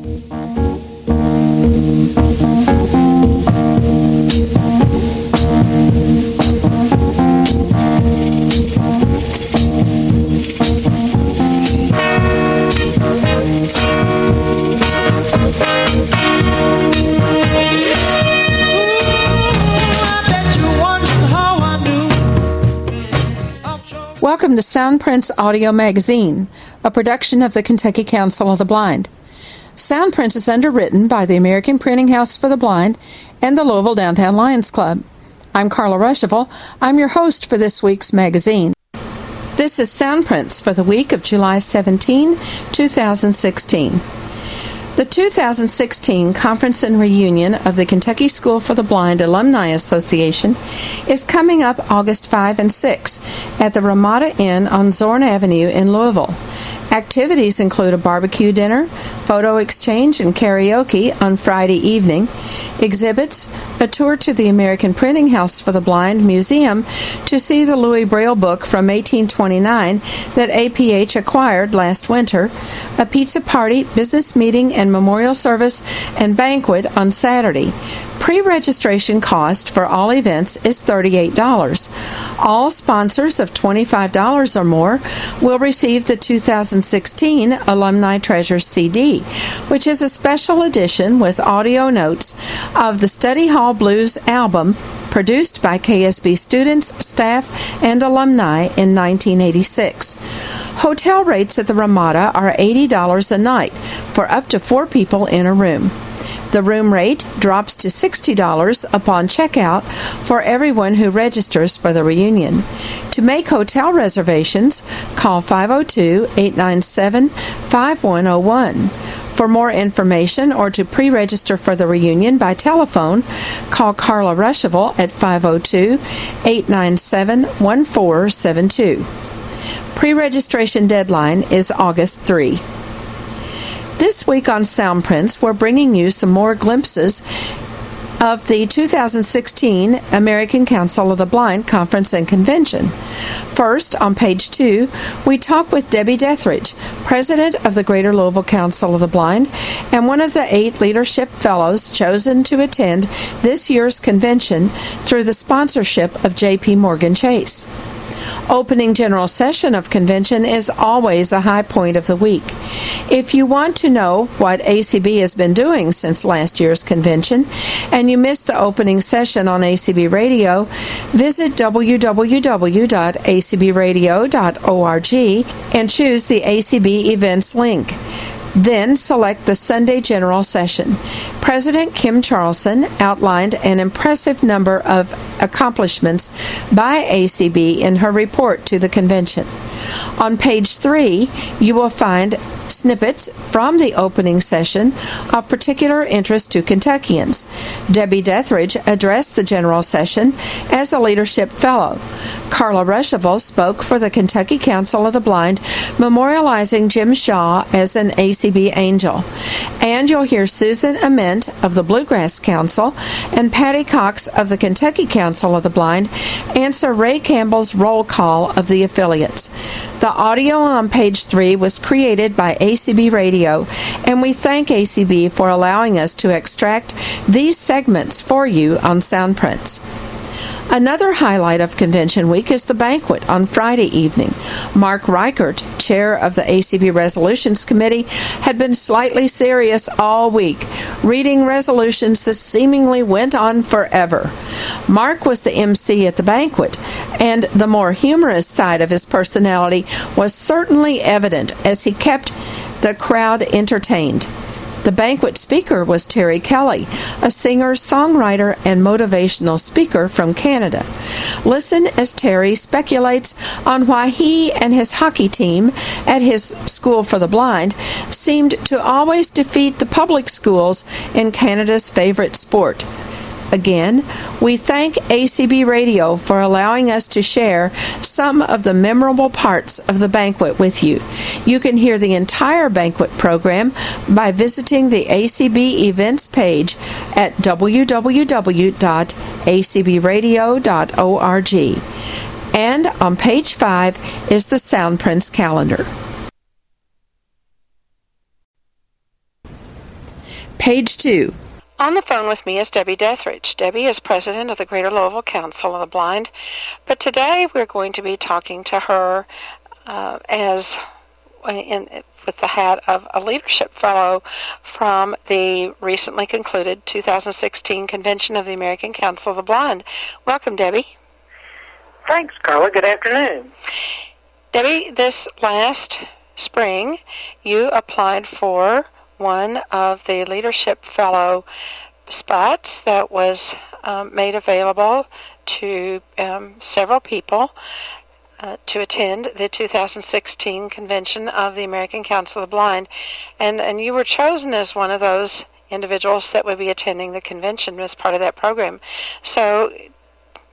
Welcome to Soundprints Audio Magazine, a production of the Kentucky Council of the Blind. Soundprints is underwritten by the American Printing House for the Blind and the Louisville Downtown Lions Club. I'm Carla Ruschival. I'm your host for this week's magazine. This is Soundprints for the week of July 17, 2016. The 2016 Conference and Reunion of the Kentucky School for the Blind Alumni Association is coming up August 5 and 6 at the Ramada Inn on Zorn Avenue in Louisville. Activities include a barbecue dinner, photo exchange, and karaoke on Friday evening, exhibits, a tour to the American Printing House for the Blind Museum to see the Louis Braille book from 1829 that APH acquired last winter, a pizza party, business meeting, and memorial service and banquet on Saturday. Pre registration cost for all events is $38. All sponsors of $25 or more will receive the 2016 Alumni Treasures CD, which is a special edition with audio notes of the Study Hall Blues album produced by KSB students, staff, and alumni in 1986. Hotel rates at the Ramada are $80 a night for up to four people in a room. The room rate drops to $60 upon checkout for everyone who registers for the reunion. To make hotel reservations, call 502 897 5101. For more information or to pre register for the reunion by telephone, call Carla Ruschival at 502 897 1472. Pre registration deadline is August 3. This week on Soundprints, we're bringing you some more glimpses of the 2016 American Council of the Blind Conference and Convention. First, on page two, we talk with Debbie Dethridge, president of the Greater Louisville Council of the Blind and one of the eight leadership fellows chosen to attend this year's convention through the sponsorship of JP Morgan Chase. Opening general session of convention is always a high point of the week. If you want to know what ACB has been doing since last year's convention and you missed the opening session on ACB Radio, visit www.acbradio.org and choose the ACB events link. Then select the Sunday General Session. President Kim Charlson outlined an impressive number of accomplishments by ACB in her report to the convention. On page three, you will find snippets from the opening session of particular interest to Kentuckians. Debbie Dethridge addressed the general session as a leadership fellow. Carla Ruschival spoke for the Kentucky Council of the Blind, memorializing Jim Shaw as an ACB angel. And you'll hear Susan Ament of the Bluegrass Council and Patty Cox of the Kentucky Council of the Blind answer Ray Campbell's roll call of the affiliates. The audio on page three was created by ACB Radio, and we thank ACB for allowing us to extract these segments for you on Soundprints. Another highlight of Convention Week is the banquet on Friday evening. Mark Reichert, chair of the ACB Resolutions Committee, had been slightly serious all week, reading resolutions that seemingly went on forever. Mark was the MC at the banquet, and the more humorous side of his personality was certainly evident as he kept the crowd entertained. The banquet speaker was Terry Kelly, a singer, songwriter, and motivational speaker from Canada. Listen as Terry speculates on why he and his hockey team at his School for the Blind seemed to always defeat the public schools in Canada's favorite sport, Again, we thank ACB Radio for allowing us to share some of the memorable parts of the banquet with you. You can hear the entire banquet program by visiting the ACB events page at www.acbradio.org. And on page 5 is the Sound Soundprints calendar. Page 2. On the phone with me is Debbie Dethridge. Debbie is president of the Greater Louisville Council of the Blind, but today we're going to be talking to her uh, as in, with the hat of a leadership fellow from the recently concluded 2016 convention of the American Council of the Blind. Welcome, Debbie. Thanks, Carla. Good afternoon. Debbie, this last spring, you applied for one of the Leadership Fellow spots that was um, made available to um, several people uh, to attend the 2016 convention of the American Council of the Blind, and and you were chosen as one of those individuals that would be attending the convention as part of that program. So,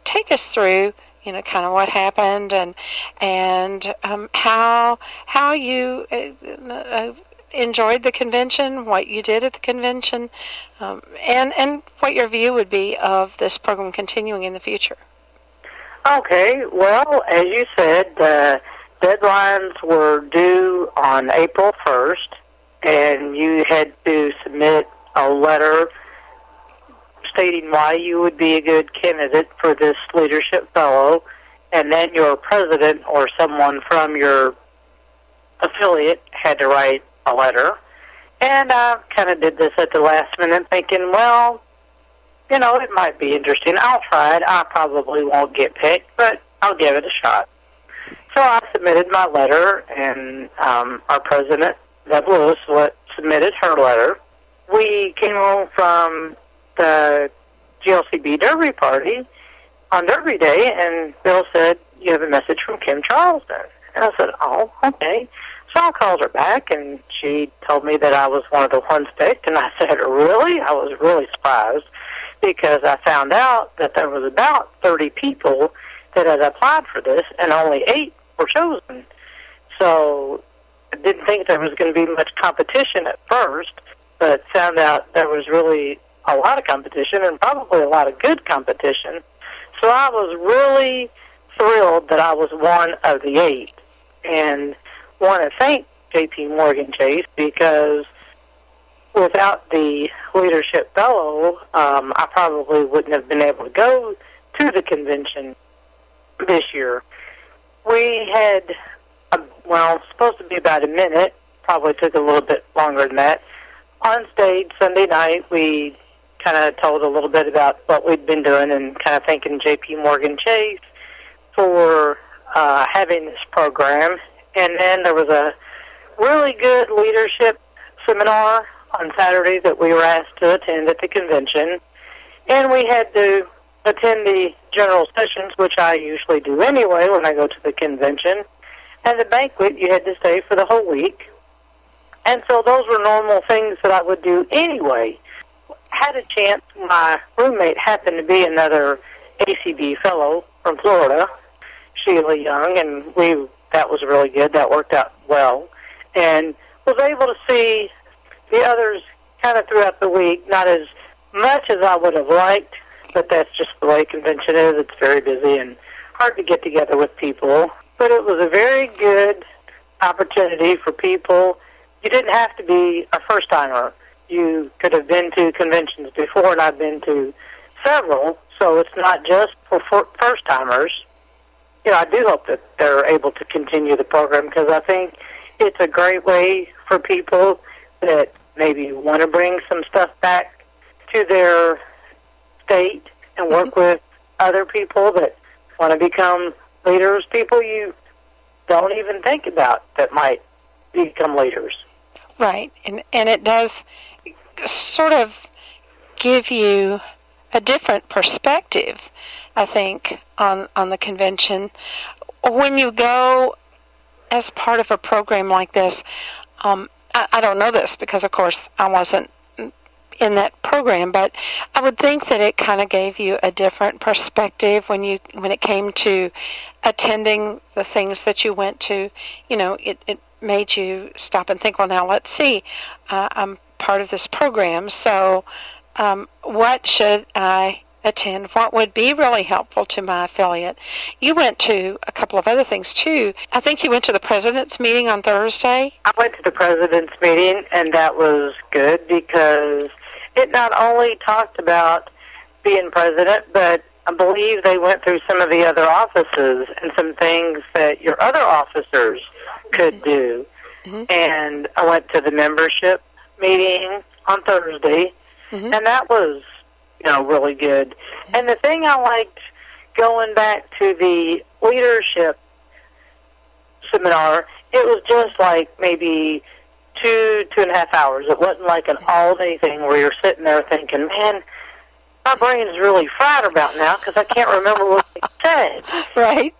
take us through you know kind of what happened and and um, how how you uh, uh, enjoyed the convention, what you did at the convention, um, and and what your view would be of this program continuing in the future. Okay, well, as you said, the deadlines were due on April 1st, and you had to submit a letter stating why you would be a good candidate for this leadership fellow, and then your president or someone from your affiliate had to write a letter. And I kind of did this at the last minute thinking, well, you know, it might be interesting. I'll try it. I probably won't get picked, but I'll give it a shot. So I submitted my letter, and um, our president, Deb Lewis, submitted her letter. We came home from the GLCB Derby party on Derby Day, and Bill said, you have a message from Kim Charlson. And I said, oh, okay. So I called her back, and she told me that I was one of the ones picked, and I said, really? I was really surprised because I found out that there was about 30 people that had applied for this, and only eight were chosen. So I didn't think there was going to be much competition at first, but found out there was really a lot of competition and probably a lot of good competition. So I was really thrilled that I was one of the eight, and want to thank J.P. Morgan Chase because without the leadership fellow, um, I probably wouldn't have been able to go to the convention this year. We had, a, well, supposed to be about a minute, probably took a little bit longer than that. On stage Sunday night, we kind of told a little bit about what we'd been doing and kind of thanking J.P. Morgan Chase for uh, having this program. And then there was a really good leadership seminar on Saturday that we were asked to attend at the convention, and we had to attend the general sessions, which I usually do anyway when I go to the convention. And the banquet, you had to stay for the whole week. And so those were normal things that I would do anyway. Had a chance, my roommate happened to be another ACB fellow from Florida, Sheila Young, and we that was really good. That worked out well. And was able to see the others kind of throughout the week, not as much as I would have liked, but that's just the way convention is. It's very busy and hard to get together with people. But it was a very good opportunity for people. You didn't have to be a first timer. You could have been to conventions before, and I've been to several. So it's not just for first timers. You know, I do hope that they're able to continue the program because I think it's a great way for people that maybe want to bring some stuff back to their state and work mm-hmm. with other people that want to become leaders, people you don't even think about that might become leaders. Right, and and it does sort of give you a different perspective, I think, on on the convention when you go as part of a program like this. Um, I, I don't know this because, of course, I wasn't in that program, but I would think that it kind of gave you a different perspective when you when it came to attending the things that you went to. You know, it it made you stop and think. Well, now let's see. Uh, I'm part of this program, so um, what should I attend, what would be really helpful to my affiliate, you went to a couple of other things too. I think you went to the president's meeting on Thursday. I went to the president's meeting, and that was good because it not only talked about being president, but I believe they went through some of the other offices and some things that your other officers could do. Mhm. And I went to the membership meeting on Thursday, Mhm. and that was, you know, really good. And the thing I liked going back to the leadership seminar, it was just like maybe two, two and a half hours. It wasn't like an all day thing where you're sitting there thinking, man, my brain's really fried about now because I can't remember what they said. Right.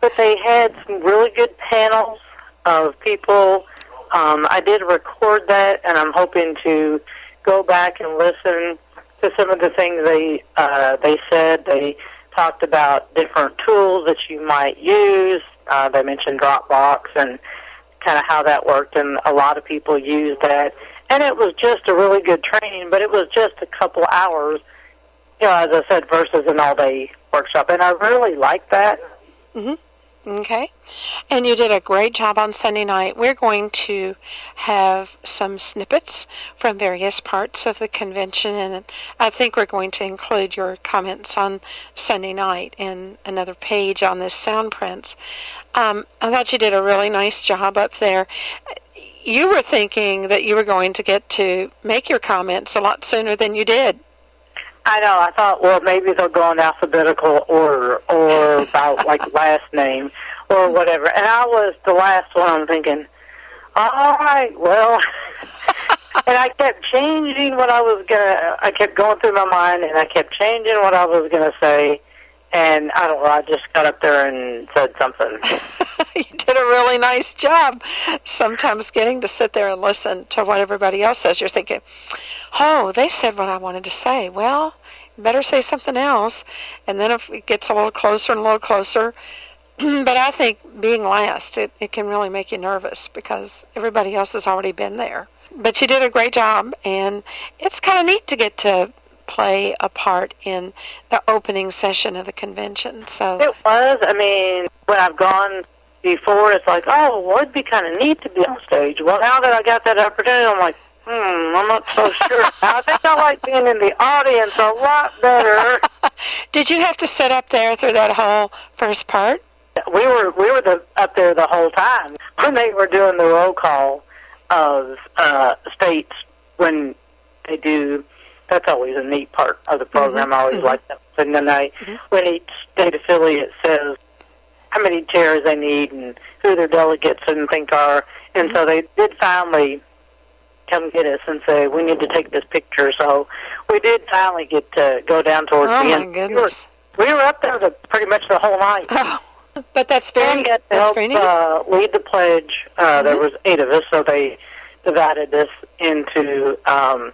But they had some really good panels of people. Um, I did record that, and I'm hoping to go back and listen to some of the things they uh, they said. They talked about different tools that you might use. Uh, they mentioned Dropbox and kind of how that worked, and a lot of people used that. And it was just a really good training, but it was just a couple hours, you know, as I said, versus an all-day workshop. And I really liked that. Okay. And you did a great job on Sunday night. We're going to have some snippets from various parts of the convention, and I think we're going to include your comments on Sunday night in another page on this sound prints. Um, I thought you did a really nice job up there. You were thinking that you were going to get to make your comments a lot sooner than you did. I know. I thought, well, maybe they'll go in alphabetical order or about like last name or whatever. And I was the last one. I'm thinking, all right, well. and I kept changing what I was gonna. I kept going through my mind, and I kept changing what I was gonna say. And I don't know. I just got up there and said something. you did a really nice job. Sometimes getting to sit there and listen to what everybody else says, you're thinking, oh, they said what I wanted to say. Well, better say something else. And then if it gets a little closer and a little closer, but I think being last, it, it can really make you nervous because everybody else has already been there. But you did a great job, and it's kind of neat to get to play a part in the opening session of the convention. So It was. I mean, when I've gone before, it's like, oh, well, it'd be kind of neat to be on stage. Well, now that I got that opportunity, I'm like, hmm, I'm not so sure. I think I like being in the audience a lot better. Did you have to sit up there through that whole first part? We were we were the, up there the whole time when they were doing the roll call of uh, states when they do. That's always a neat part of the program. I always mhm. like that. And then I, Mhm. when each state affiliate says how many chairs they need and who their delegates and think are, and so they did finally come get us and say we need to take this picture. So we did finally get to go down towards Oh the my end. We were, goodness! we were up there the, pretty much the whole night. Oh, but that's very and got to that's help very neat. uh, lead the pledge. Uh, There Mhm. was eight of us, so they divided us into um,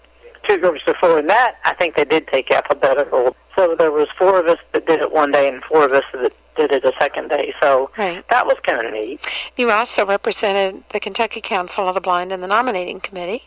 two groups before. And that, I think they did take alphabetical. So there was four of us that did it one day, and four of us that did it a second day. So Right. that was kind of neat. You also represented the Kentucky Council of the Blind in the nominating committee.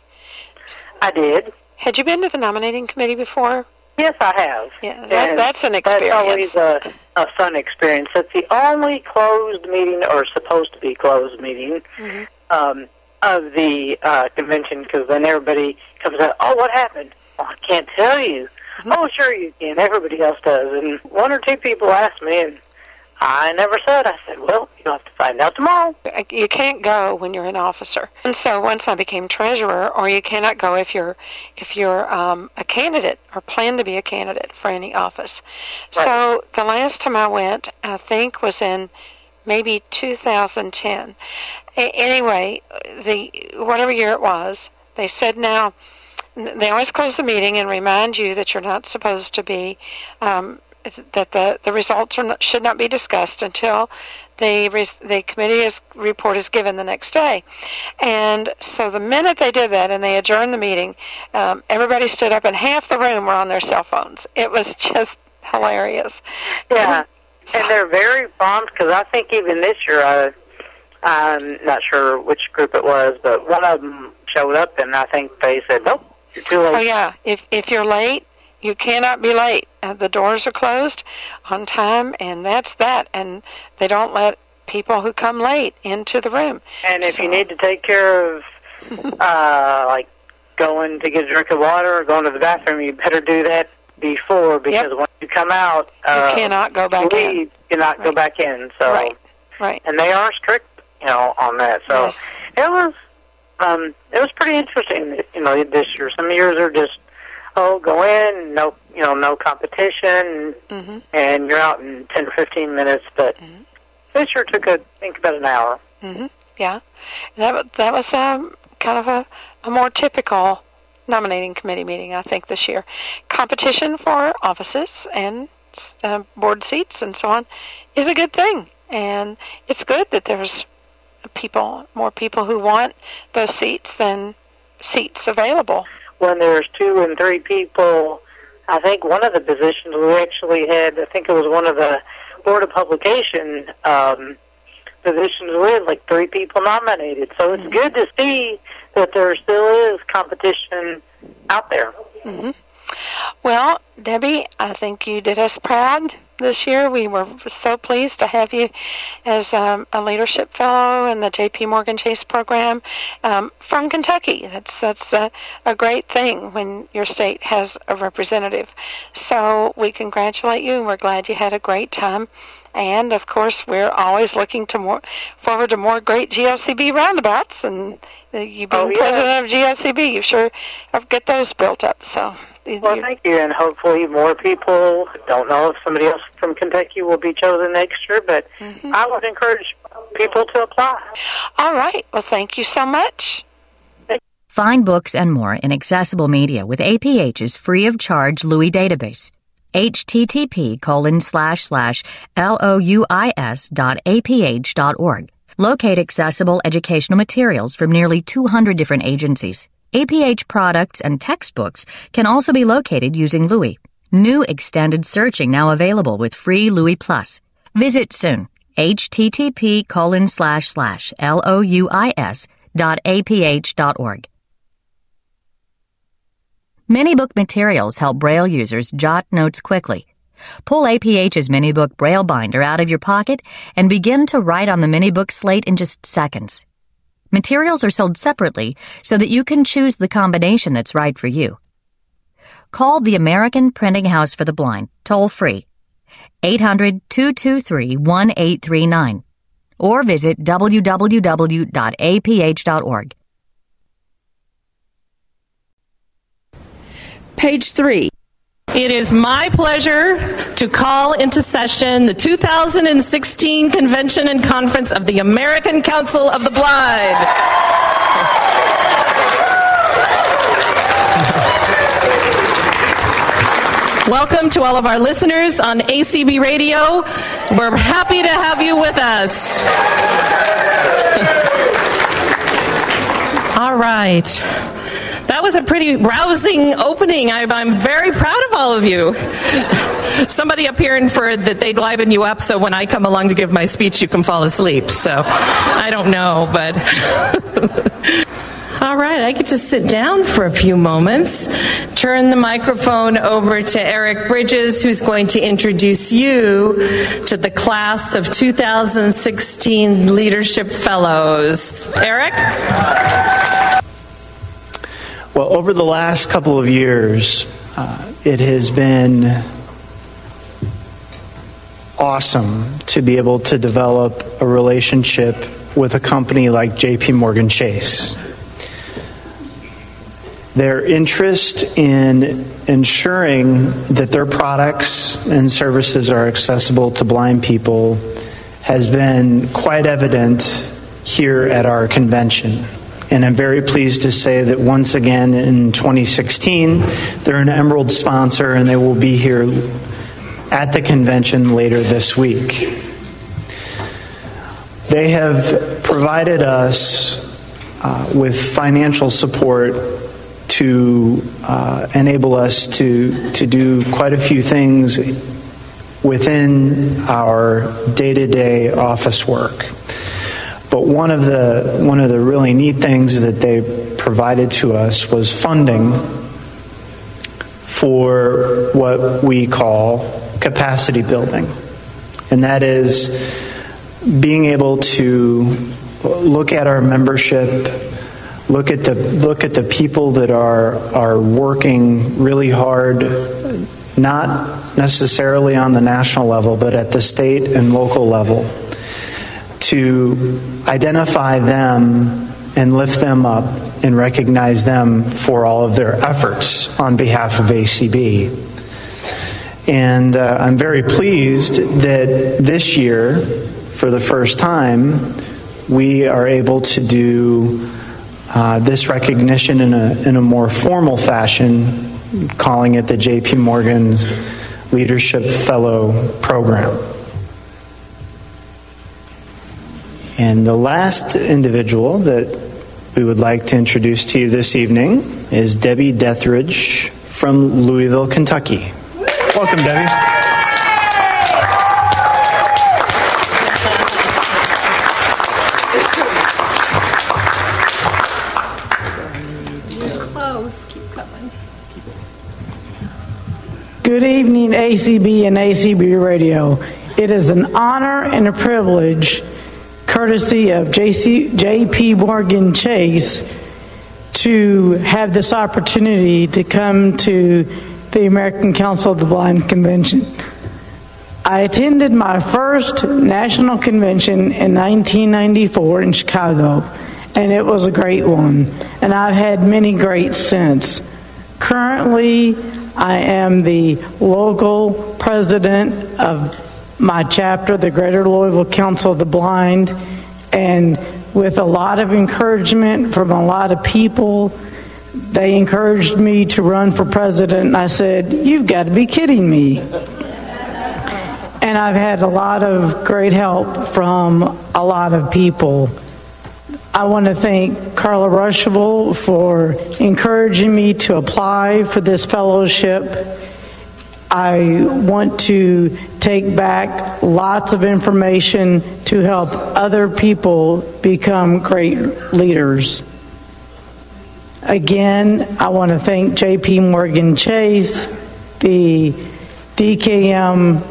I did. Had you been to the nominating committee before? Yes, I have. Yeah, that, that's an experience. That's always a, a fun experience. It's the only closed meeting, or supposed to be closed meeting, Mhm. um, of the uh, convention because then everybody comes out, oh, what happened? Well, I can't tell you. Mhm. Oh, sure you can. Everybody else does. And one or two people asked me, and I never said. I said, well, you'll have to find out tomorrow. You can't go when you're an officer. And so once I became treasurer, or you cannot go if you're if you're um, a candidate or plan to be a candidate for any office. So the last time I went, I think was in maybe 2010. A- anyway, the whatever year it was, they said now they always close the meeting and remind you that you're not supposed to be um, that the the results not, should not be discussed until the res, the committee is, report is given the next day. And so the minute they did that and they adjourned the meeting, um, everybody stood up and half the room were on their cell phones. It was just hilarious. Yeah. And they're very prompt because I think even this year, I, I'm not sure which group it was, but one of them showed up, and I think they said, nope, you're too late. Oh yeah, if if you're late, you cannot be late. uh, the doors are closed on time, and that's that. And they don't let people who come late into the room. And if So- you need to take care of, uh, like going to get a drink of water or going to the bathroom, you better do that before because when you come out, uh, you cannot go back in. leave, you cannot go back in. So, Right. Right. and they are strict, you know, on that. So Yes. it was, um, it was pretty interesting. You know, this year, some years are just, oh, go in, no, you know, no competition, hmm and you're out in ten or fifteen minutes. But Mm-hmm. this year took, a, I think, about an hour. hmm Yeah, that that was um, kind of a, a more typical nominating committee meeting, I think, this year. Competition for offices and uh, board seats and so on is a good thing, and it's good that there's people, more people who want those seats than seats available. when there's two and three people, I think one of the positions we actually had, I think it was one of the Board of Publication um, positions we had like three people nominated. So it's good to see that there still is competition out there. Well, Debbie, I think you did us proud this year. We were so pleased to have you as um, a leadership fellow in the J.P. Morgan Chase program um, from Kentucky. That's that's a, a great thing when your state has a representative. So we congratulate you, and we're glad you had a great time. And of course, we're always looking to more forward to more great GLCB roundabouts. And you being Oh, yeah. president of GLCB, you sure have get those built up. So. Well, you- thank you, and hopefully more people. Don't know if somebody else from Kentucky will be chosen next year, but mm-hmm. I would encourage people to apply. All right. Well, thank you so much. Find books and more in accessible media with APH's free of charge Louis database. Http colon slash slash louis dot aph dot org. Locate accessible educational materials from nearly 200 different agencies. APH products and textbooks can also be located using Louis. New extended searching now available with free Louis Plus. Visit soon. http colon slash slash louis dot aph dot org. Minibook materials help Braille users jot notes quickly. Pull APH's Minibook Braille binder out of your pocket and begin to write on the Minibook slate in just seconds. Materials are sold separately so that you can choose the combination that's right for you. Call the American Printing House for the Blind, toll free, 800 223 1839, or visit www.aph.org. Page 3. It is my pleasure to call into session the 2016 Convention and Conference of the American Council of the Blind. Welcome to all of our listeners on ACB Radio. We're happy to have you with us. All right. Was a pretty rousing opening. I, I'm very proud of all of you. Somebody up here inferred that they'd liven you up so when I come along to give my speech, you can fall asleep. So I don't know, but. All right, I get to sit down for a few moments. Turn the microphone over to Eric Bridges, who's going to introduce you to the class of 2016 Leadership Fellows. Eric? Well, over the last couple of years, uh, it has been awesome to be able to develop a relationship with a company like JP Morgan Chase. Their interest in ensuring that their products and services are accessible to blind people has been quite evident here at our convention. And I'm very pleased to say that once again in 2016, they're an Emerald sponsor and they will be here at the convention later this week. They have provided us uh, with financial support to uh, enable us to, to do quite a few things within our day to day office work. But one of the one of the really neat things that they provided to us was funding for what we call capacity building. And that is being able to look at our membership, look at the look at the people that are are working really hard, not necessarily on the national level, but at the state and local level, to identify them and lift them up and recognize them for all of their efforts on behalf of ACB. And uh, I'm very pleased that this year, for the first time, we are able to do uh, this recognition in a, in a more formal fashion, calling it the JP Morgan's Leadership Fellow Program. And the last individual that we would like to introduce to you this evening is Debbie Dethridge from Louisville, Kentucky. Welcome, Debbie. Good evening, ACB and ACB Radio. It is an honor and a privilege, courtesy of JC, JP Morgan Chase, to have this opportunity to come to the American Council of the Blind Convention. I attended my first national convention in 1994 in Chicago, and it was a great one. And I've had many great since. Currently, I am the local president of my chapter, the Greater Louisville Council of the Blind, and with a lot of encouragement from a lot of people, they encouraged me to run for president, and I said, You've got to be kidding me. And I've had a lot of great help from a lot of people. I want to thank Carla Ruschival for encouraging me to apply for this fellowship. I want to take back lots of information to help other people become great leaders. Again, I want to thank JP Morgan Chase, the DKM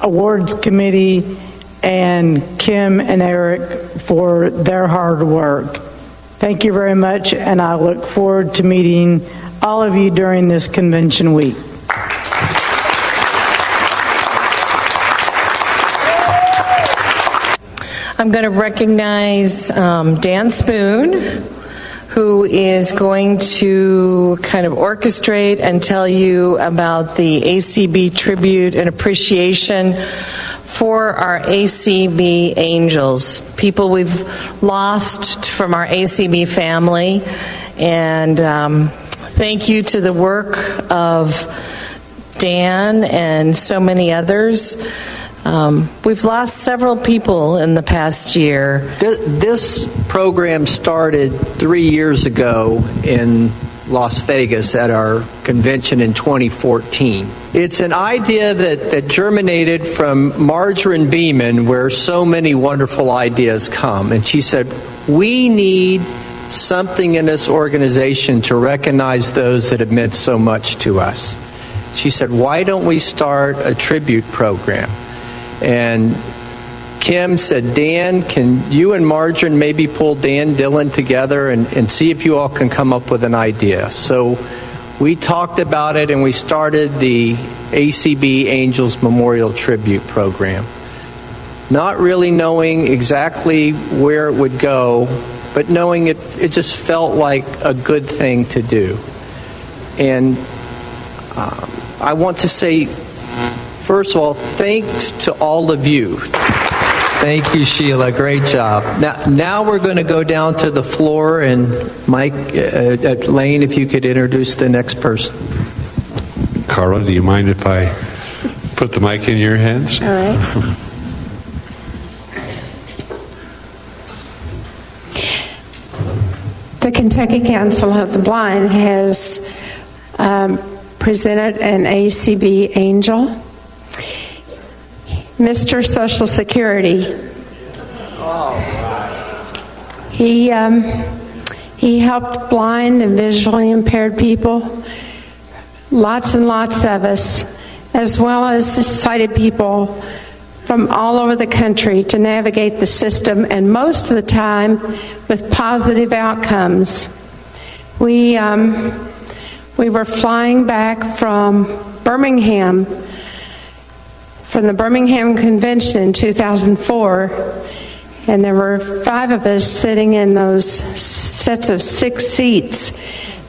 Awards Committee, and Kim and Eric for their hard work. Thank you very much, and I look forward to meeting all of you during this convention week. I'm going to recognize um, Dan Spoon, who is going to kind of orchestrate and tell you about the ACB tribute and appreciation for our ACB angels, people we've lost from our ACB family. And um, thank you to the work of Dan and so many others. Um, we've lost several people in the past year. This program started three years ago in Las Vegas at our convention in 2014. It's an idea that, that germinated from Margarine Beeman, where so many wonderful ideas come. And she said, We need something in this organization to recognize those that have meant so much to us. She said, Why don't we start a tribute program? And Kim said, Dan, can you and Margarine maybe pull Dan Dillon together and, and see if you all can come up with an idea? So we talked about it and we started the ACB Angels Memorial Tribute Program. Not really knowing exactly where it would go, but knowing it, it just felt like a good thing to do. And um, I want to say, first of all, thanks to all of you. Thank you, Sheila. Great job. Now, now we're going to go down to the floor, and Mike, uh, uh, Lane, if you could introduce the next person. Carla, do you mind if I put the mic in your hands? All right. Kentucky Council of the Blind has um, presented an ACB angel. Mr. Social Security. He, um, he helped blind and visually impaired people lots and lots of us, as well as sighted people from all over the country to navigate the system, and most of the time with positive outcomes. We, um, we were flying back from Birmingham, from the Birmingham Convention in 2004, and there were five of us sitting in those sets of six seats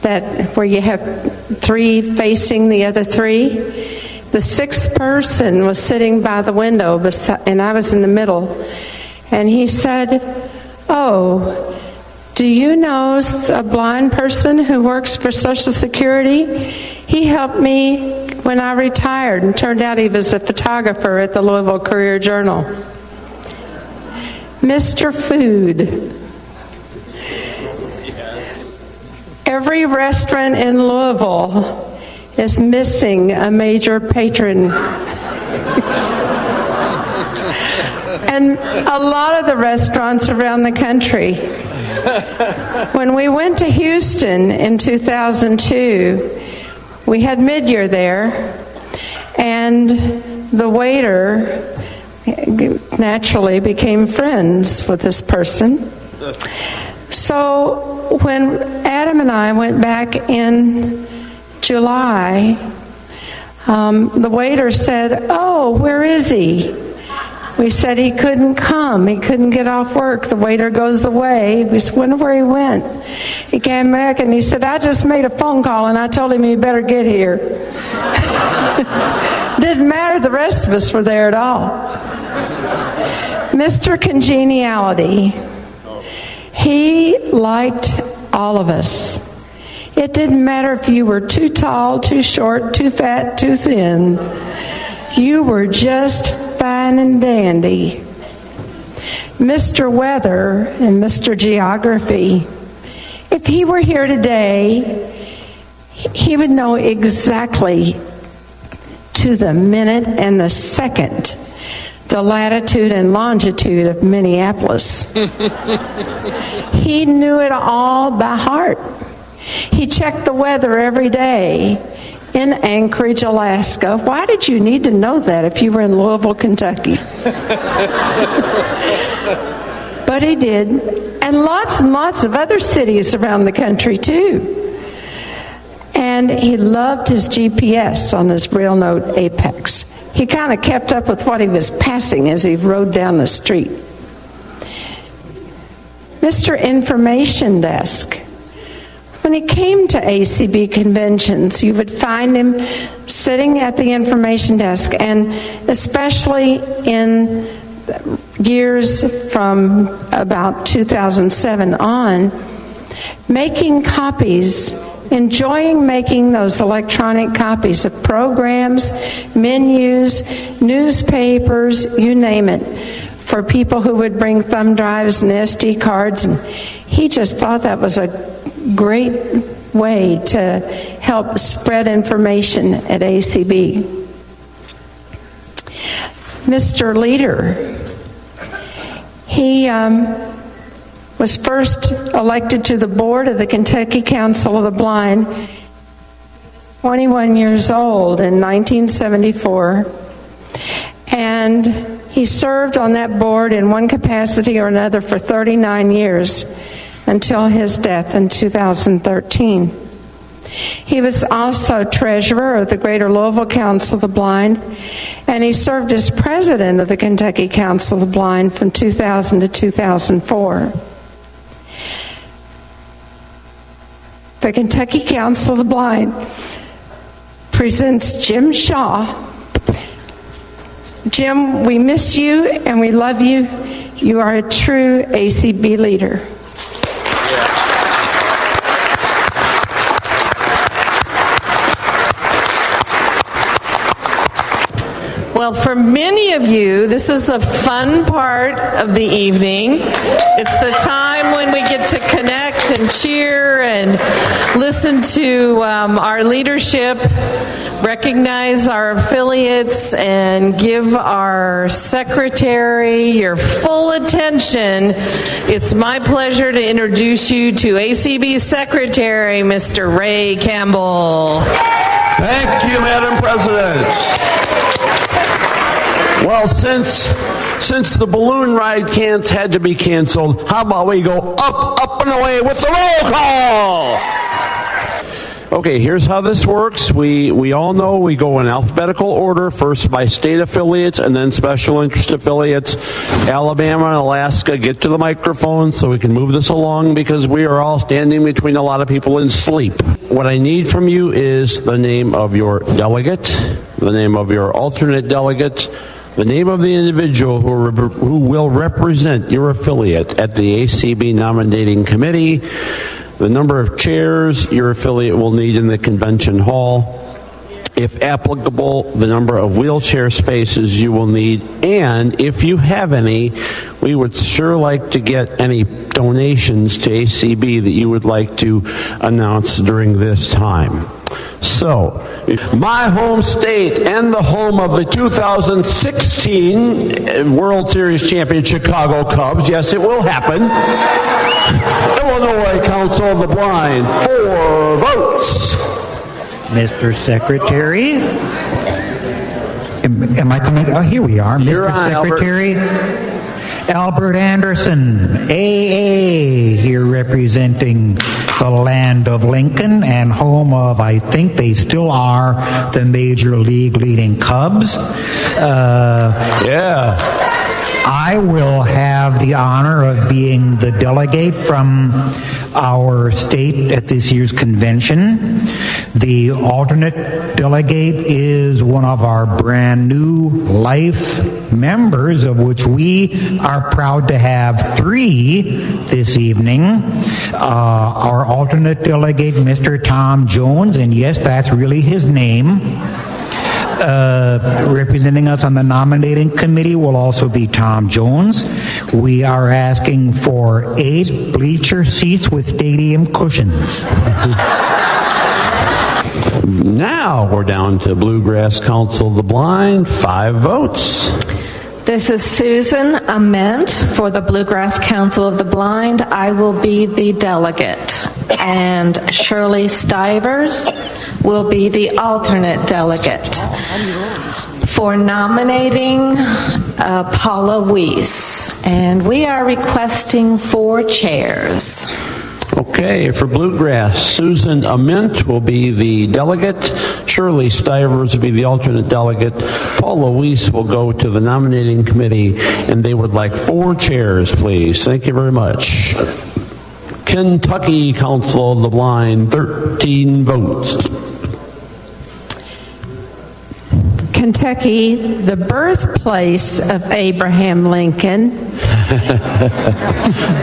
that where you have three facing the other three the sixth person was sitting by the window, and I was in the middle. And he said, Oh, do you know a blind person who works for Social Security? He helped me when I retired, and turned out he was a photographer at the Louisville Courier Journal. Mr. Food. Every restaurant in Louisville is missing a major patron. and a lot of the restaurants around the country. When we went to Houston in 2002, we had midyear there, and the waiter naturally became friends with this person. So when Adam and I went back in July, um, the waiter said, Oh, where is he? We said he couldn't come. He couldn't get off work. The waiter goes away. We wonder where he went. He came back and he said, I just made a phone call and I told him he better get here. Didn't matter. The rest of us were there at all. Mr. Congeniality. He liked all of us. It didn't matter if you were too tall, too short, too fat, too thin. You were just fine and dandy. Mr. Weather and Mr. Geography, if he were here today, he would know exactly to the minute and the second the latitude and longitude of Minneapolis. he knew it all by heart. He checked the weather every day in Anchorage, Alaska. Why did you need to know that if you were in Louisville, Kentucky? but he did. And lots and lots of other cities around the country, too. And he loved his GPS on his Braille Note Apex. He kind of kept up with what he was passing as he rode down the street. Mr. Information Desk when he came to ACB conventions, you would find him sitting at the information desk, and especially in years from about 2007 on, making copies, enjoying making those electronic copies of programs, menus, newspapers, you name it, for people who would bring thumb drives and SD cards. And he just thought that was a great way to help spread information at ACB. Mr. Leader, he um, was first elected to the board of the Kentucky Council of the Blind. 21 years old in 1974, and he served on that board in one capacity or another for 39 years until his death in 2013. He was also treasurer of the Greater Louisville Council of the Blind, and he served as president of the Kentucky Council of the Blind from 2000 to 2004. The Kentucky Council of the Blind presents Jim Shaw. Jim, we miss you and we love you. You are a true ACB leader. Well, for many of you, this is the fun part of the evening. It's the time when we get to connect and cheer and listen to um, our leadership, recognize our affiliates, and give our secretary your full attention. It's my pleasure to introduce you to ACB Secretary, Mr. Ray Campbell. Thank you, Madam President. Well, since since the balloon ride can't had to be canceled, how about we go up, up and away with the roll call? Okay, here's how this works. We we all know we go in alphabetical order, first by state affiliates and then special interest affiliates. Alabama and Alaska, get to the microphone so we can move this along because we are all standing between a lot of people in sleep. What I need from you is the name of your delegate, the name of your alternate delegate, the name of the individual who, who will represent your affiliate at the ACB nominating committee, the number of chairs your affiliate will need in the convention hall, if applicable, the number of wheelchair spaces you will need, and if you have any, we would sure like to get any donations to ACB that you would like to announce during this time. So, my home state and the home of the 2016 World Series champion Chicago Cubs, yes, it will happen. Illinois Council of the Blind, four votes. Mr. Secretary. Am, am I coming? Oh, here we are. Mr. on, Albert. Albert Anderson, AA, here representing the land of Lincoln and home of, I think they still are, the Major League leading Cubs. Uh, yeah. I will have the honor of being the delegate from our state at this year's convention. The alternate delegate is one of our brand new life members, of which we are proud to have three this evening. Uh, our alternate delegate, Mr. Tom Jones, and yes, that's really his name. Uh, representing us on the nominating committee will also be Tom Jones. We are asking for eight bleacher seats with stadium cushions. Now we're down to Bluegrass Council of the Blind, five votes. This is Susan Ament for the Bluegrass Council of the Blind. I will be the delegate, and Shirley Stivers will be the alternate delegate. For nominating uh, Paula Weiss, and we are requesting four chairs. Okay, for Bluegrass, Susan Ament will be the delegate. Shirley Stivers will be the alternate delegate. Paul Luis will go to the nominating committee, and they would like four chairs, please. Thank you very much. Kentucky Council of the Blind, 13 votes. Kentucky, the birthplace of Abraham Lincoln.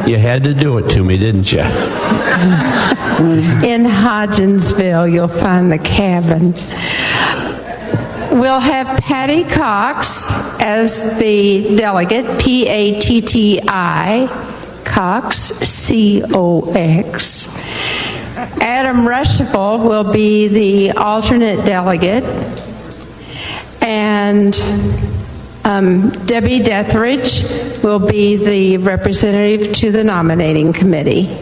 you had to do it to me, didn't you? In Hodgensville, you'll find the cabin. We'll have Patty Cox as the delegate, P A T T I, Cox, C O X. Adam Ruschival will be the alternate delegate. And um, Debbie Dethridge will be the representative to the nominating committee.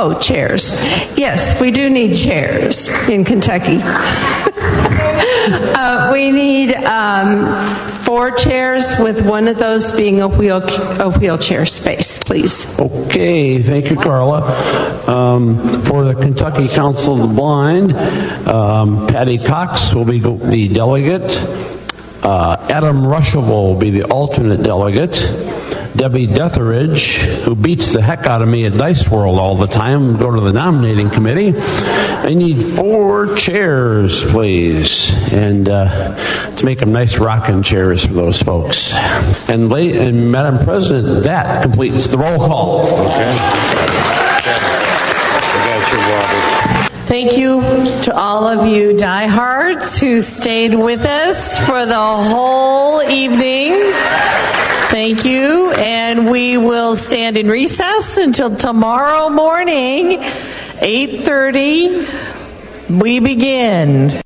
Oh, chairs. Yes, we do need chairs in Kentucky. uh, we need um, four chairs, with one of those being a, wheel, a wheelchair space, please. Okay, thank you, Carla. Um, for the Kentucky Council of the Blind, um, Patty Cox will be the delegate. Uh, Adam Ruschival will be the alternate delegate. Debbie Deatheridge, who beats the heck out of me at Dice World all the time, go to the nominating committee. I need four chairs, please, and uh, let's make them nice rocking chairs for those folks. And, late, and Madam President, that completes the roll call. Okay. Thank you to all of you diehards who stayed with us for the whole evening. Thank you. And we will stand in recess until tomorrow morning, 8:30. We begin.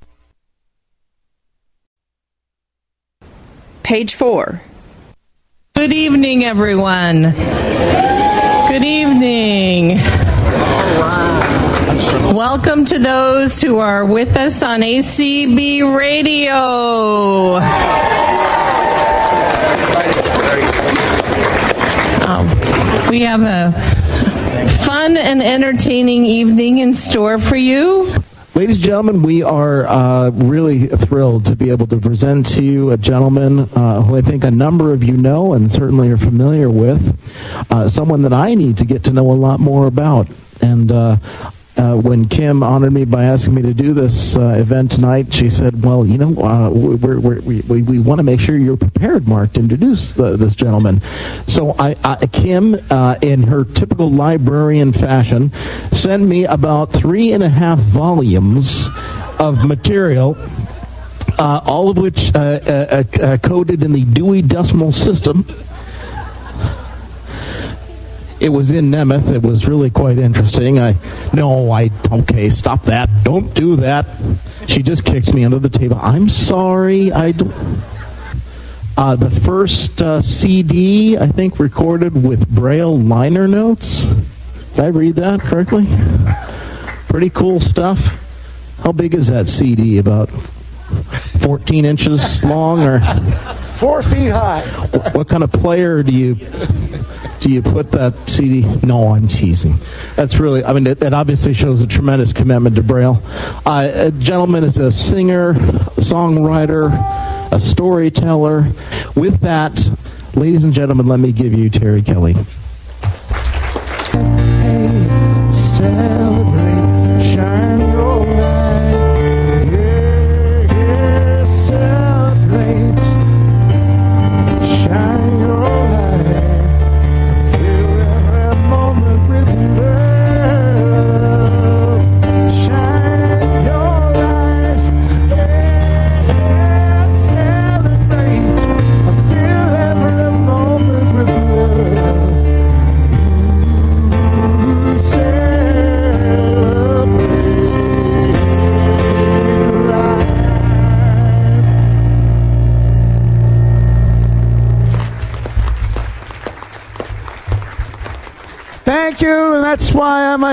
Page 4. Good evening, everyone. Good evening. Welcome to those who are with us on ACB Radio. Um, we have a fun and entertaining evening in store for you. Ladies and gentlemen, we are uh, really thrilled to be able to present to you a gentleman uh, who I think a number of you know and certainly are familiar with, uh, someone that I need to get to know a lot more about. And uh, when Kim honored me by asking me to do this uh, event tonight, she said, "Well, you know, uh, we're, we're, we we, we want to make sure you're prepared, Mark, to introduce the, this gentleman." So, I, I Kim, uh, in her typical librarian fashion, sent me about three and a half volumes of material. Uh, all of which uh, coded in the Dewey Decimal System, it was in Nemeth. It was really quite interesting. I, no, I, okay, stop that. Don't do that. She just kicked me under the table. I'm sorry. I don't. Uh, the first uh, CD, I think, recorded with Braille liner notes. Did I read that correctly? Pretty cool stuff. How big is that CD? About 14 inches long or? Four feet high. What kind of player do you do you put that CD? No, I'm teasing. That's really, I mean, it, it obviously shows a tremendous commitment to Braille. Uh, a gentleman is a singer, songwriter, a storyteller. With that, ladies and gentlemen, let me give you Terry Kelly.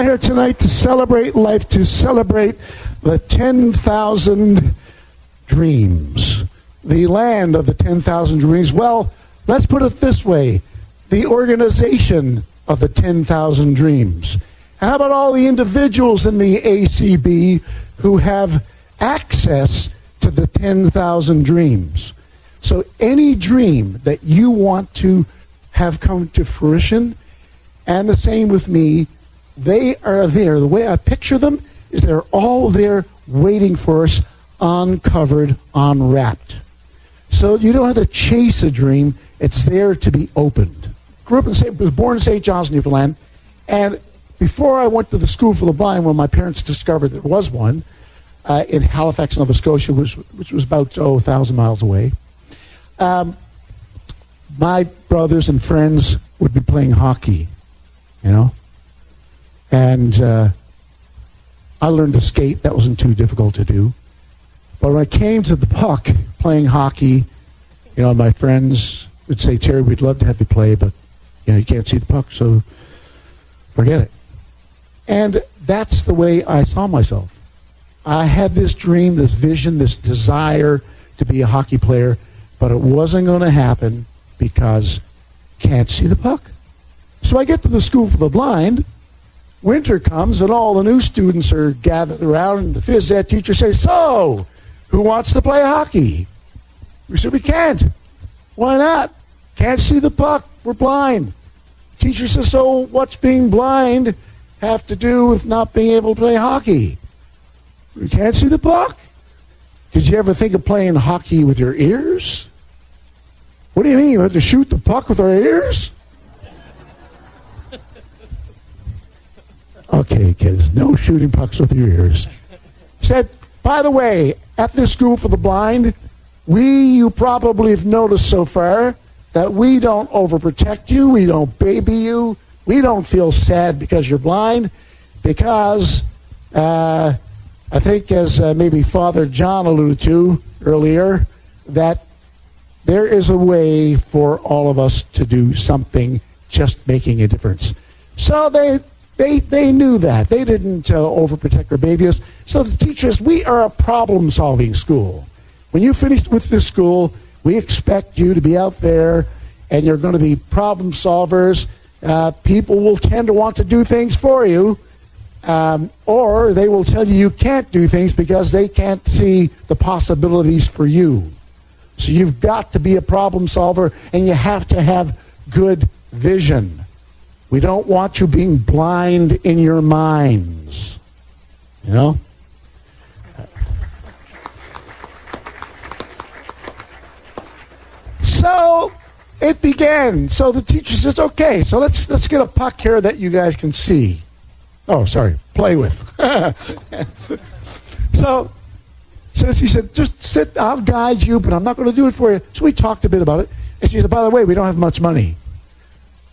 Here tonight to celebrate life, to celebrate the 10,000 dreams, the land of the 10,000 dreams. Well, let's put it this way the organization of the 10,000 dreams. And how about all the individuals in the ACB who have access to the 10,000 dreams? So, any dream that you want to have come to fruition, and the same with me. They are there. The way I picture them is they're all there waiting for us, uncovered, unwrapped. So you don't have to chase a dream. It's there to be opened. Grew up in St. was born in St. John's, Newfoundland, and before I went to the School for the Blind, when my parents discovered there was one uh, in Halifax, Nova Scotia, which, which was about oh, 1,000 miles away, um, my brothers and friends would be playing hockey you know. And uh, I learned to skate. That wasn't too difficult to do. But when I came to the puck, playing hockey, you know, my friends would say, Terry, we'd love to have you play, but, you know, you can't see the puck, so forget it. And that's the way I saw myself. I had this dream, this vision, this desire to be a hockey player, but it wasn't going to happen because can't see the puck. So I get to the School for the Blind. Winter comes, and all the new students are gathered around, and the phys ed teacher says, So, who wants to play hockey? We said, We can't. Why not? Can't see the puck. We're blind. Teacher says, So, what's being blind have to do with not being able to play hockey? We can't see the puck. Did you ever think of playing hockey with your ears? What do you mean? You have to shoot the puck with our ears? Okay, kids, no shooting pucks with your ears. Said, by the way, at this school for the blind, we, you probably have noticed so far, that we don't overprotect you, we don't baby you, we don't feel sad because you're blind, because uh, I think, as uh, maybe Father John alluded to earlier, that there is a way for all of us to do something just making a difference. So they They, they knew that. They didn't uh, overprotect their babies. So the teachers, we are a problem solving school. When you finish with this school, we expect you to be out there and you're going to be problem solvers. Uh, people will tend to want to do things for you, um, or they will tell you you can't do things because they can't see the possibilities for you. So you've got to be a problem solver and you have to have good vision. We don't want you being blind in your minds. You know? So it began. So the teacher says, "Okay, so let's let's get a puck here that you guys can see." Oh, sorry, play with. so says he said, "Just sit. I'll guide you, but I'm not going to do it for you." So we talked a bit about it, and she said, "By the way, we don't have much money."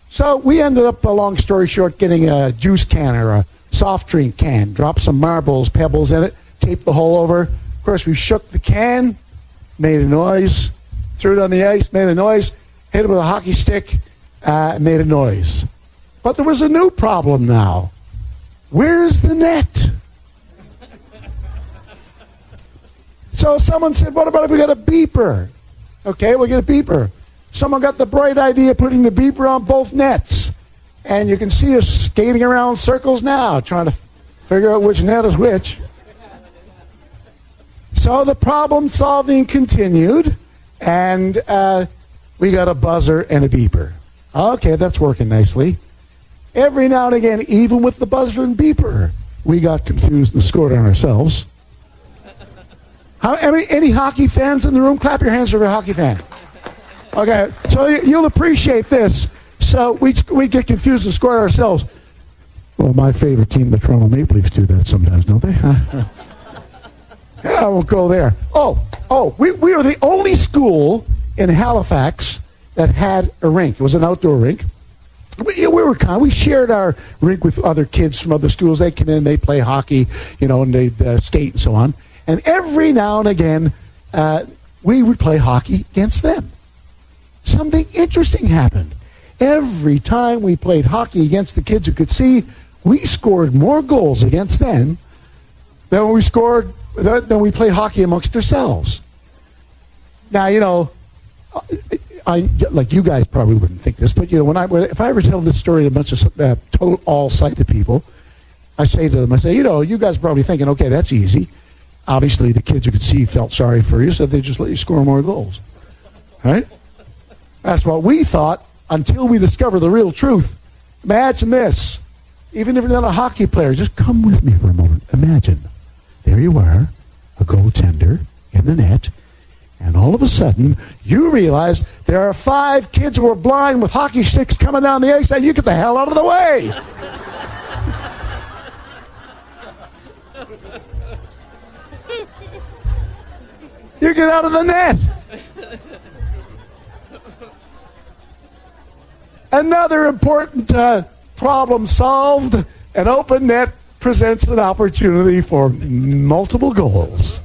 So we ended up, a long story short, getting a juice can or a soft drink can, drop some marbles, pebbles in it, tape the hole over. Of course, we shook the can, made a noise, threw it on the ice, made a noise, hit it with a hockey stick, uh, made a noise. But there was a new problem now. Where's the net? So someone said, What about if we got a beeper? Okay, we'll get a beeper. Someone got the bright idea of putting the beeper on both nets. And you can see us skating around circles now, trying to figure out which net is which. So the problem solving continued, and uh, we got a buzzer and a beeper. Okay, that's working nicely. Every now and again, even with the buzzer and beeper, we got confused and scored on ourselves. How, any, any hockey fans in the room? Clap your hands for a hockey fan. Okay, so you'll appreciate this. So we we get confused and score ourselves. Well, my favorite team, the Toronto Maple Leafs, do that sometimes, don't they? yeah, I won't go there. Oh, oh, we, we are the only school in Halifax that had a rink. It was an outdoor rink. We, we were kind. We shared our rink with other kids from other schools. They come in, they play hockey, you know, and they uh, skate and so on. And every now and again, uh, we would play hockey against them something interesting happened. Every time we played hockey against the kids who could see, we scored more goals against them than we scored than we played hockey amongst ourselves. Now you know, I like you guys probably wouldn't think this, but you know when I if I ever tell this story to a bunch of uh, total all sighted people, I say to them, I say, you know, you guys probably thinking, okay, that's easy. Obviously, the kids who could see felt sorry for you, so they just let you score more goals, right? That's what we thought until we discover the real truth. Imagine this. Even if you're not a hockey player, just come with me for a moment. Imagine. There you are, a goaltender in the net, and all of a sudden you realize there are five kids who are blind with hockey sticks coming down the ice, and you get the hell out of the way. you get out of the net. Another important uh, problem solved. An open net presents an opportunity for multiple goals.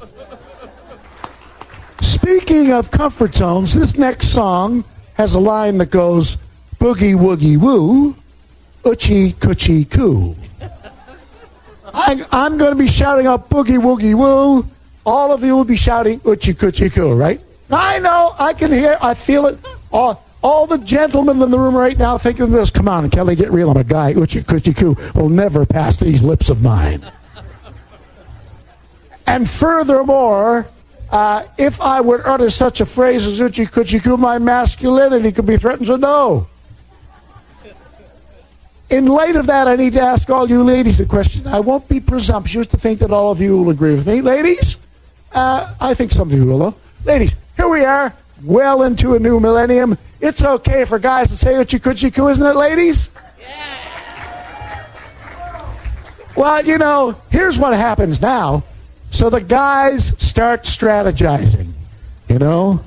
Speaking of comfort zones, this next song has a line that goes boogie woogie woo, uchi coochie coo. I, I'm going to be shouting out boogie woogie woo. All of you will be shouting uchi coochie coo, right? I know. I can hear. I feel it. All, all the gentlemen in the room right now thinking this, come on, Kelly, get real. I'm a guy, Uchi Kuchi Koo, will never pass these lips of mine. and furthermore, uh, if I would utter such a phrase as Uchi Kuchi Koo, my masculinity could be threatened to no. In light of that, I need to ask all you ladies a question. I won't be presumptuous to think that all of you will agree with me. Ladies, uh, I think some of you will, though. Ladies, here we are, well into a new millennium. It's okay for guys to say coochie coo, isn't it, ladies? Yeah. Well, you know, here's what happens now. So the guys start strategizing. You know,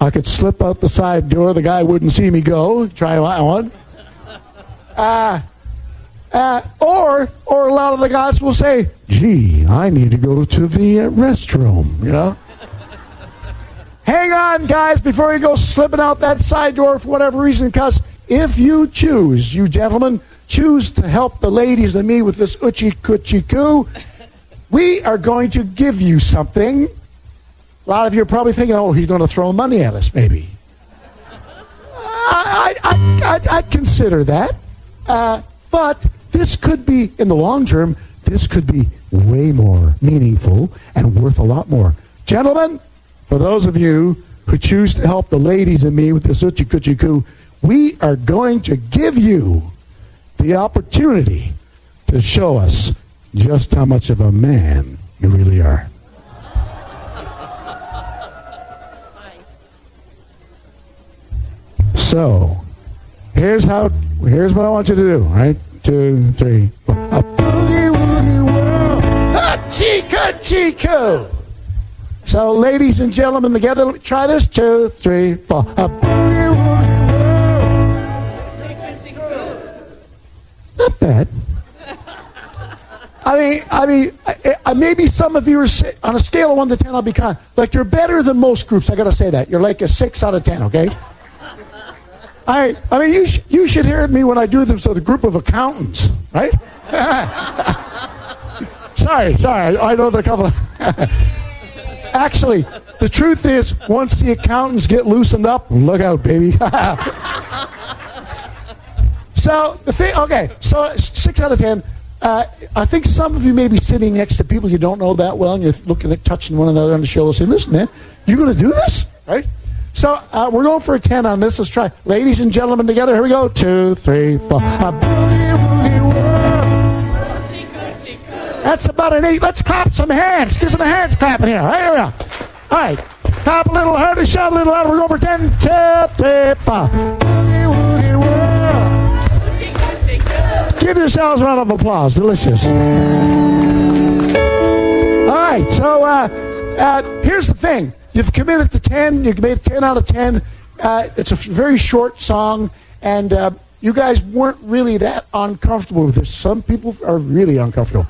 I could slip out the side door. The guy wouldn't see me go. Try that one. Uh, uh, or, or a lot of the guys will say, "Gee, I need to go to the uh, restroom." You know. Hang on, guys, before you go slipping out that side door for whatever reason, because if you choose, you gentlemen, choose to help the ladies and me with this uchi coochie coo, we are going to give you something. A lot of you are probably thinking, oh, he's going to throw money at us, maybe. I, I, I, I consider that. Uh, but this could be, in the long term, this could be way more meaningful and worth a lot more. Gentlemen, for those of you who choose to help the ladies and me with the uchi coochie coo, we are going to give you the opportunity to show us just how much of a man you really are. So, here's how. Here's what I want you to do. Right, two, three, four. A boogie woogie world, a chica chico. So, ladies and gentlemen, together, try this. Two, three, four. World. Not bad. I mean, I mean, I, I, maybe some of you are on a scale of one to ten. I'll be kind. Like you're better than most groups. I got to say that you're like a six out of ten. Okay. I, I mean, you, sh- you should hear me when I do them. So the group of accountants, right? sorry, sorry. I know the couple. Actually, the truth is, once the accountants get loosened up, look out, baby. so the thing, okay, so six out of ten. Uh, I think some of you may be sitting next to people you don't know that well, and you're looking at touching one another on the shoulder, saying, "Listen, man, you're going to do this, right?" So uh, we're going for a 10 on this. Let's try. Ladies and gentlemen, together. Here we go. Two, three, four. That's about an eight. Let's clap some hands. Give some hands clapping here. Here we go. All right. Clap a little harder, shout a little louder. We're for 10. Two, three, four. Boogie woogie world. Give yourselves a round of applause. Delicious. All right. So uh, uh, here's the thing. You've committed to 10. You've made 10 out of 10. Uh, it's a very short song, and uh, you guys weren't really that uncomfortable with this. Some people are really uncomfortable.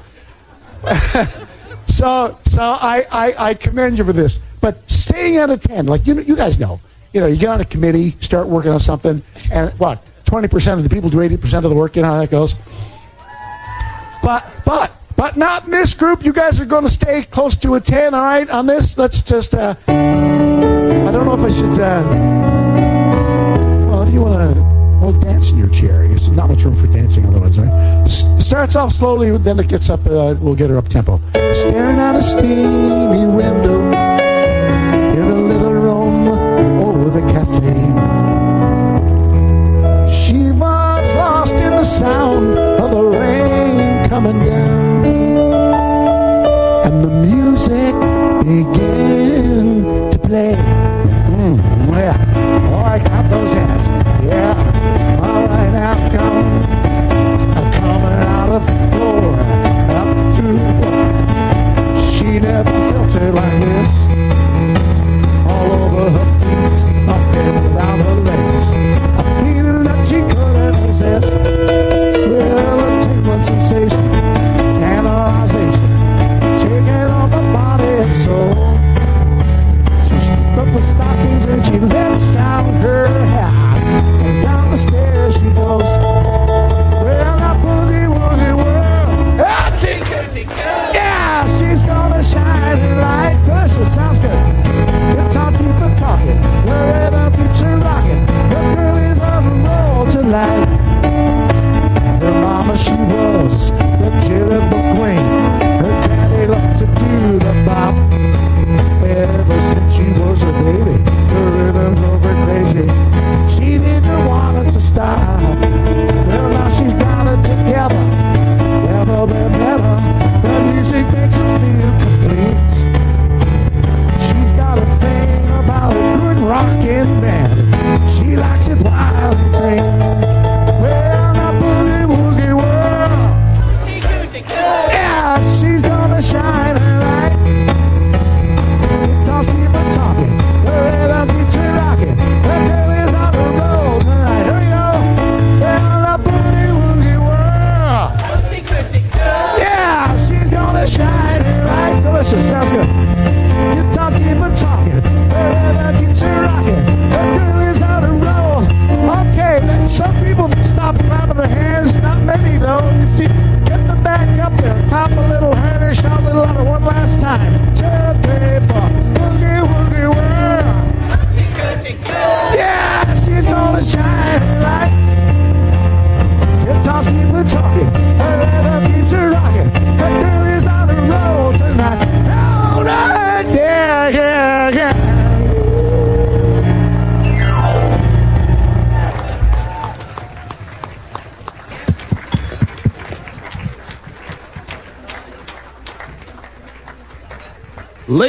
so so I, I, I, commend you for this. But staying at a 10, like you, you guys know, you know, you get on a committee, start working on something, and what? 20% of the people do 80% of the work. You know how that goes. But, but, but not in this group. You guys are going to stay close to a 10, all right, on this. Let's just, uh, I don't know if I should, uh, well, if you want to, well, dance in your chair. Not much room for dancing otherwise, right? S- starts off slowly, then it gets up, uh, we'll get her up tempo. Staring out a steamy window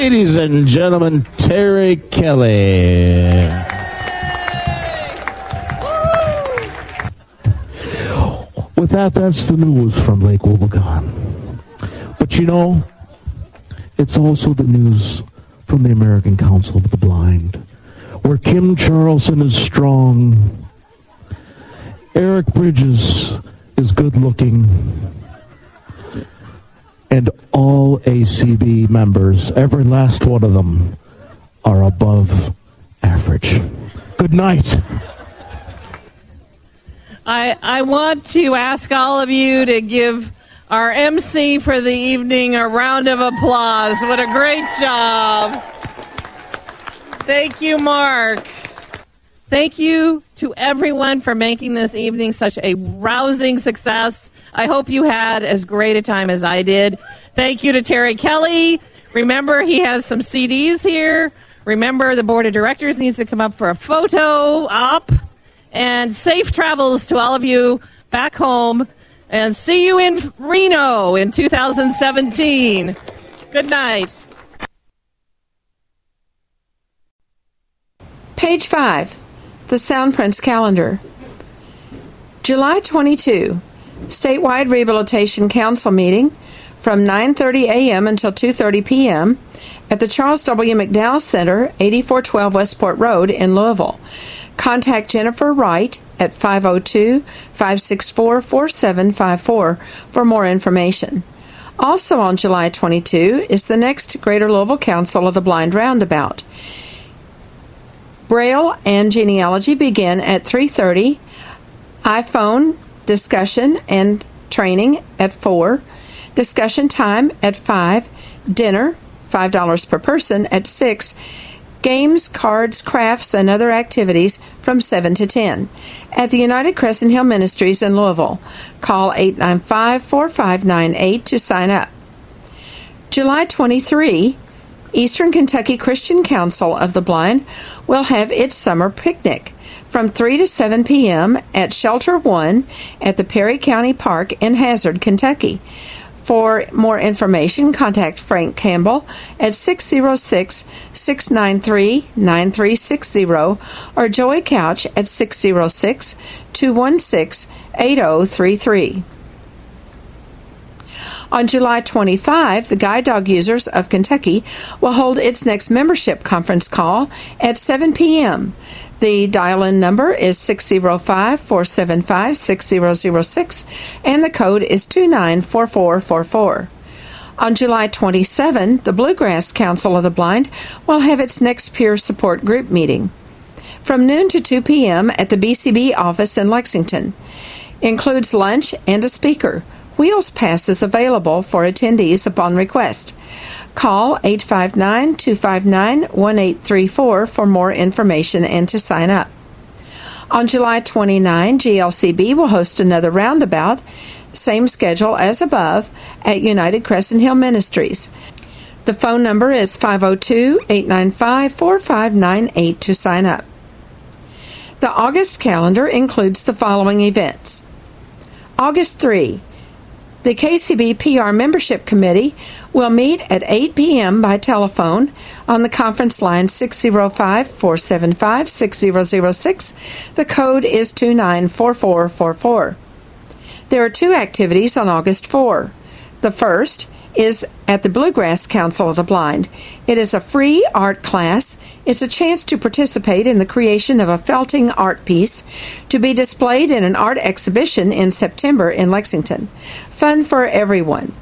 Ladies and gentlemen, Terry Kelly. With that, that's the news from Lake Wobegon. But you know, it's also the news from the American Council of the Blind, where Kim Charlson is strong, Eric Bridges is good looking, and all ACB members, every last one of them, are above average. Good night. I, I want to ask all of you to give our MC for the evening a round of applause. What a great job. Thank you, Mark. Thank you to everyone for making this evening such a rousing success. I hope you had as great a time as I did. Thank you to Terry Kelly. Remember, he has some CDs here. Remember, the board of directors needs to come up for a photo op. And safe travels to all of you back home. And see you in Reno in 2017. Good night. Page 5. The Sound Soundprints Calendar. July 22. Statewide Rehabilitation Council meeting from 9:30 a.m. until 2:30 p.m. at the Charles W. McDowell Center, 8412 Westport Road in Louisville. Contact Jennifer Wright at 502 564 4754 for more information. Also on July 22 is the next Greater Louisville Council of the Blind Roundabout. Braille and genealogy begin at 3:30. iPhone discussion and training at 4. Discussion time at 5. Dinner $5 per person at 6 games, cards, crafts, and other activities from 7 to 10 at the United Crescent Hill Ministries in Louisville. Call 895 4598 to sign up. July 23, Eastern Kentucky Christian Council of the Blind will have its summer picnic from 3 to 7 p.m. at Shelter 1 at the Perry County Park in Hazard, Kentucky. For more information, contact Frank Campbell at 606 693 9360 or Joey Couch at 606 216 8033. On July 25, the Guide Dog Users of Kentucky will hold its next membership conference call at 7 p.m. The dial in number is 605 475 6006 and the code is 294444. On July 27, the Bluegrass Council of the Blind will have its next peer support group meeting from noon to 2 p.m. at the BCB office in Lexington. Includes lunch and a speaker. Wheels Pass is available for attendees upon request. Call 859 259 1834 for more information and to sign up. On July 29, GLCB will host another roundabout, same schedule as above, at United Crescent Hill Ministries. The phone number is 502 895 4598 to sign up. The August calendar includes the following events August 3, the KCB PR Membership Committee will meet at 8 p.m. by telephone on the conference line 605 475 6006. The code is 294444. There are two activities on August 4. The first is at the Bluegrass Council of the Blind. It is a free art class. It's a chance to participate in the creation of a felting art piece to be displayed in an art exhibition in September in Lexington. Fun for everyone.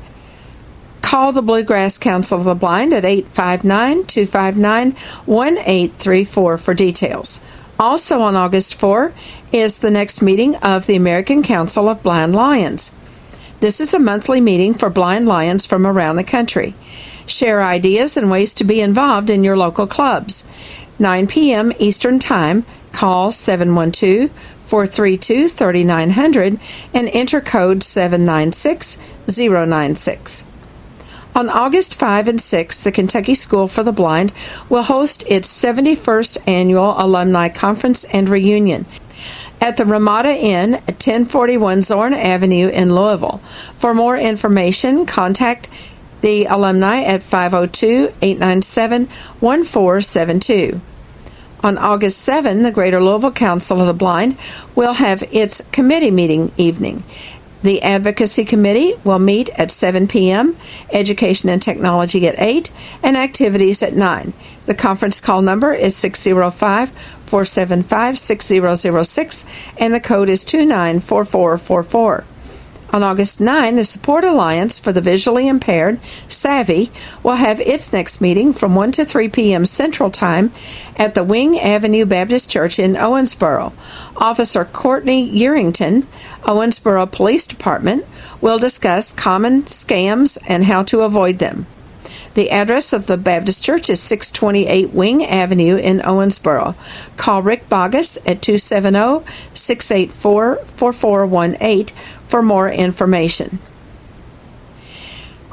Call the Bluegrass Council of the Blind at 859 259 1834 for details. Also on August 4 is the next meeting of the American Council of Blind Lions. This is a monthly meeting for blind lions from around the country. Share ideas and ways to be involved in your local clubs. 9 p.m. Eastern Time. Call 712 432 3900 and enter code 796096. On August 5 and 6, the Kentucky School for the Blind will host its 71st annual Alumni Conference and Reunion at the Ramada Inn at 1041 Zorn Avenue in Louisville. For more information, contact The alumni at 502 897 1472. On August 7, the Greater Louisville Council of the Blind will have its committee meeting evening. The Advocacy Committee will meet at 7 p.m., Education and Technology at 8, and Activities at 9. The conference call number is 605 475 6006, and the code is 294444. On August 9, the Support Alliance for the Visually Impaired, SAVI, will have its next meeting from 1 to 3 p.m. Central Time at the Wing Avenue Baptist Church in Owensboro. Officer Courtney Yerington, Owensboro Police Department, will discuss common scams and how to avoid them. The address of the Baptist Church is 628 Wing Avenue in Owensboro. Call Rick Bogus at 270 684 4418 for more information.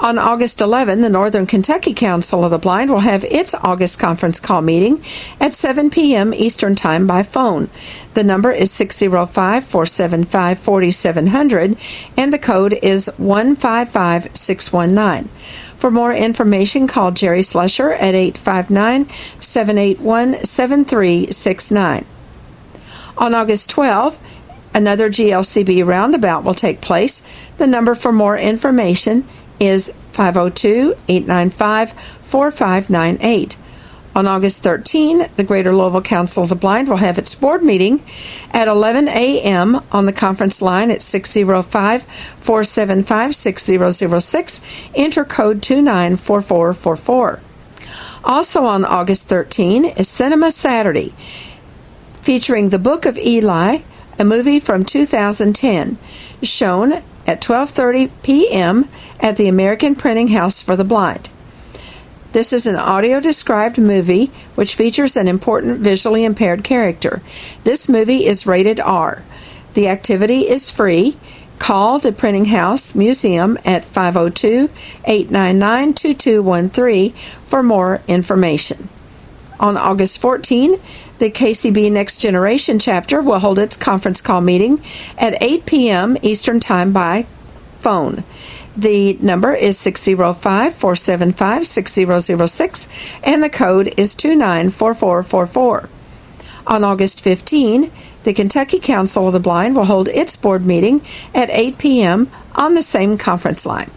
On August 11, the Northern Kentucky Council of the Blind will have its August conference call meeting at 7 p.m. Eastern Time by phone. The number is 605 475 4700 and the code is 155619. For more information, call Jerry Slusher at 859 781 7369. On August 12, Another GLCB roundabout will take place. The number for more information is 502 895 4598. On August 13, the Greater Louisville Council of the Blind will have its board meeting at 11 a.m. on the conference line at 605 475 6006. Enter code 294444. Also on August 13 is Cinema Saturday, featuring the Book of Eli, a movie from 2010, shown at 12:30 p.m. at the American Printing House for the Blind. This is an audio described movie which features an important visually impaired character. This movie is rated R. The activity is free. Call the Printing House Museum at 502 899 2213 for more information. On August 14, the KCB Next Generation chapter will hold its conference call meeting at 8 p.m. Eastern Time by phone. The number is 605 475 6006 and the code is 294444. On August 15, the Kentucky Council of the Blind will hold its board meeting at 8 p.m. on the same conference line.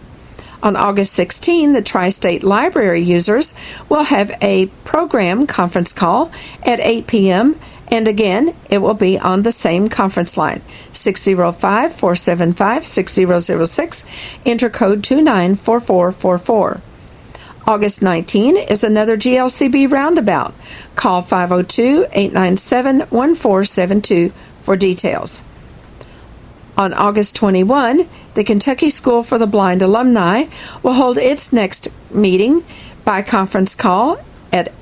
On August 16, the Tri State Library users will have a program conference call at 8 p.m. And again, it will be on the same conference line 605 475 6006, enter code 294444. August 19 is another GLCB roundabout. Call 502 897 1472 for details. On August 21, the Kentucky School for the Blind alumni will hold its next meeting by conference call at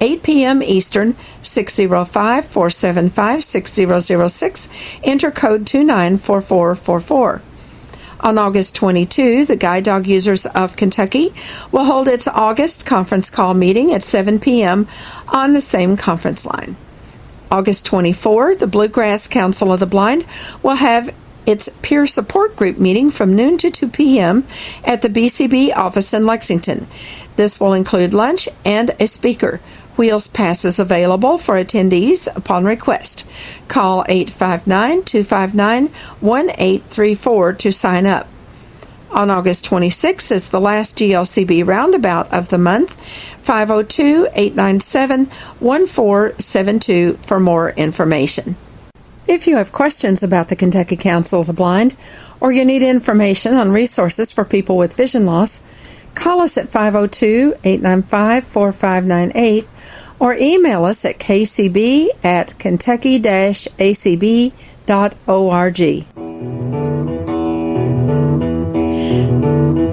8 p.m. Eastern, 605 475 6006, enter code 294444. On August 22, the Guide Dog Users of Kentucky will hold its August conference call meeting at 7 p.m. on the same conference line. August 24, the Bluegrass Council of the Blind will have its peer support group meeting from noon to 2 p.m. at the BCB office in Lexington. This will include lunch and a speaker. Wheels passes available for attendees upon request. Call 859 259 1834 to sign up. On August 26 is the last GLCB roundabout of the month. 502 897 1472 for more information. If you have questions about the Kentucky Council of the Blind, or you need information on resources for people with vision loss, call us at 502 895 4598 or email us at kcb at kentucky acb.org.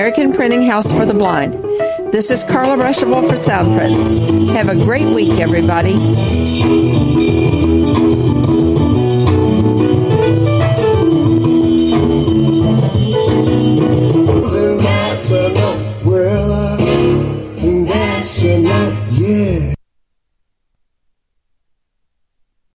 American Printing House for the Blind. This is Carla Ruschival for Soundprints. Have a great week, everybody. Dancing up, well, I'm dancing yeah.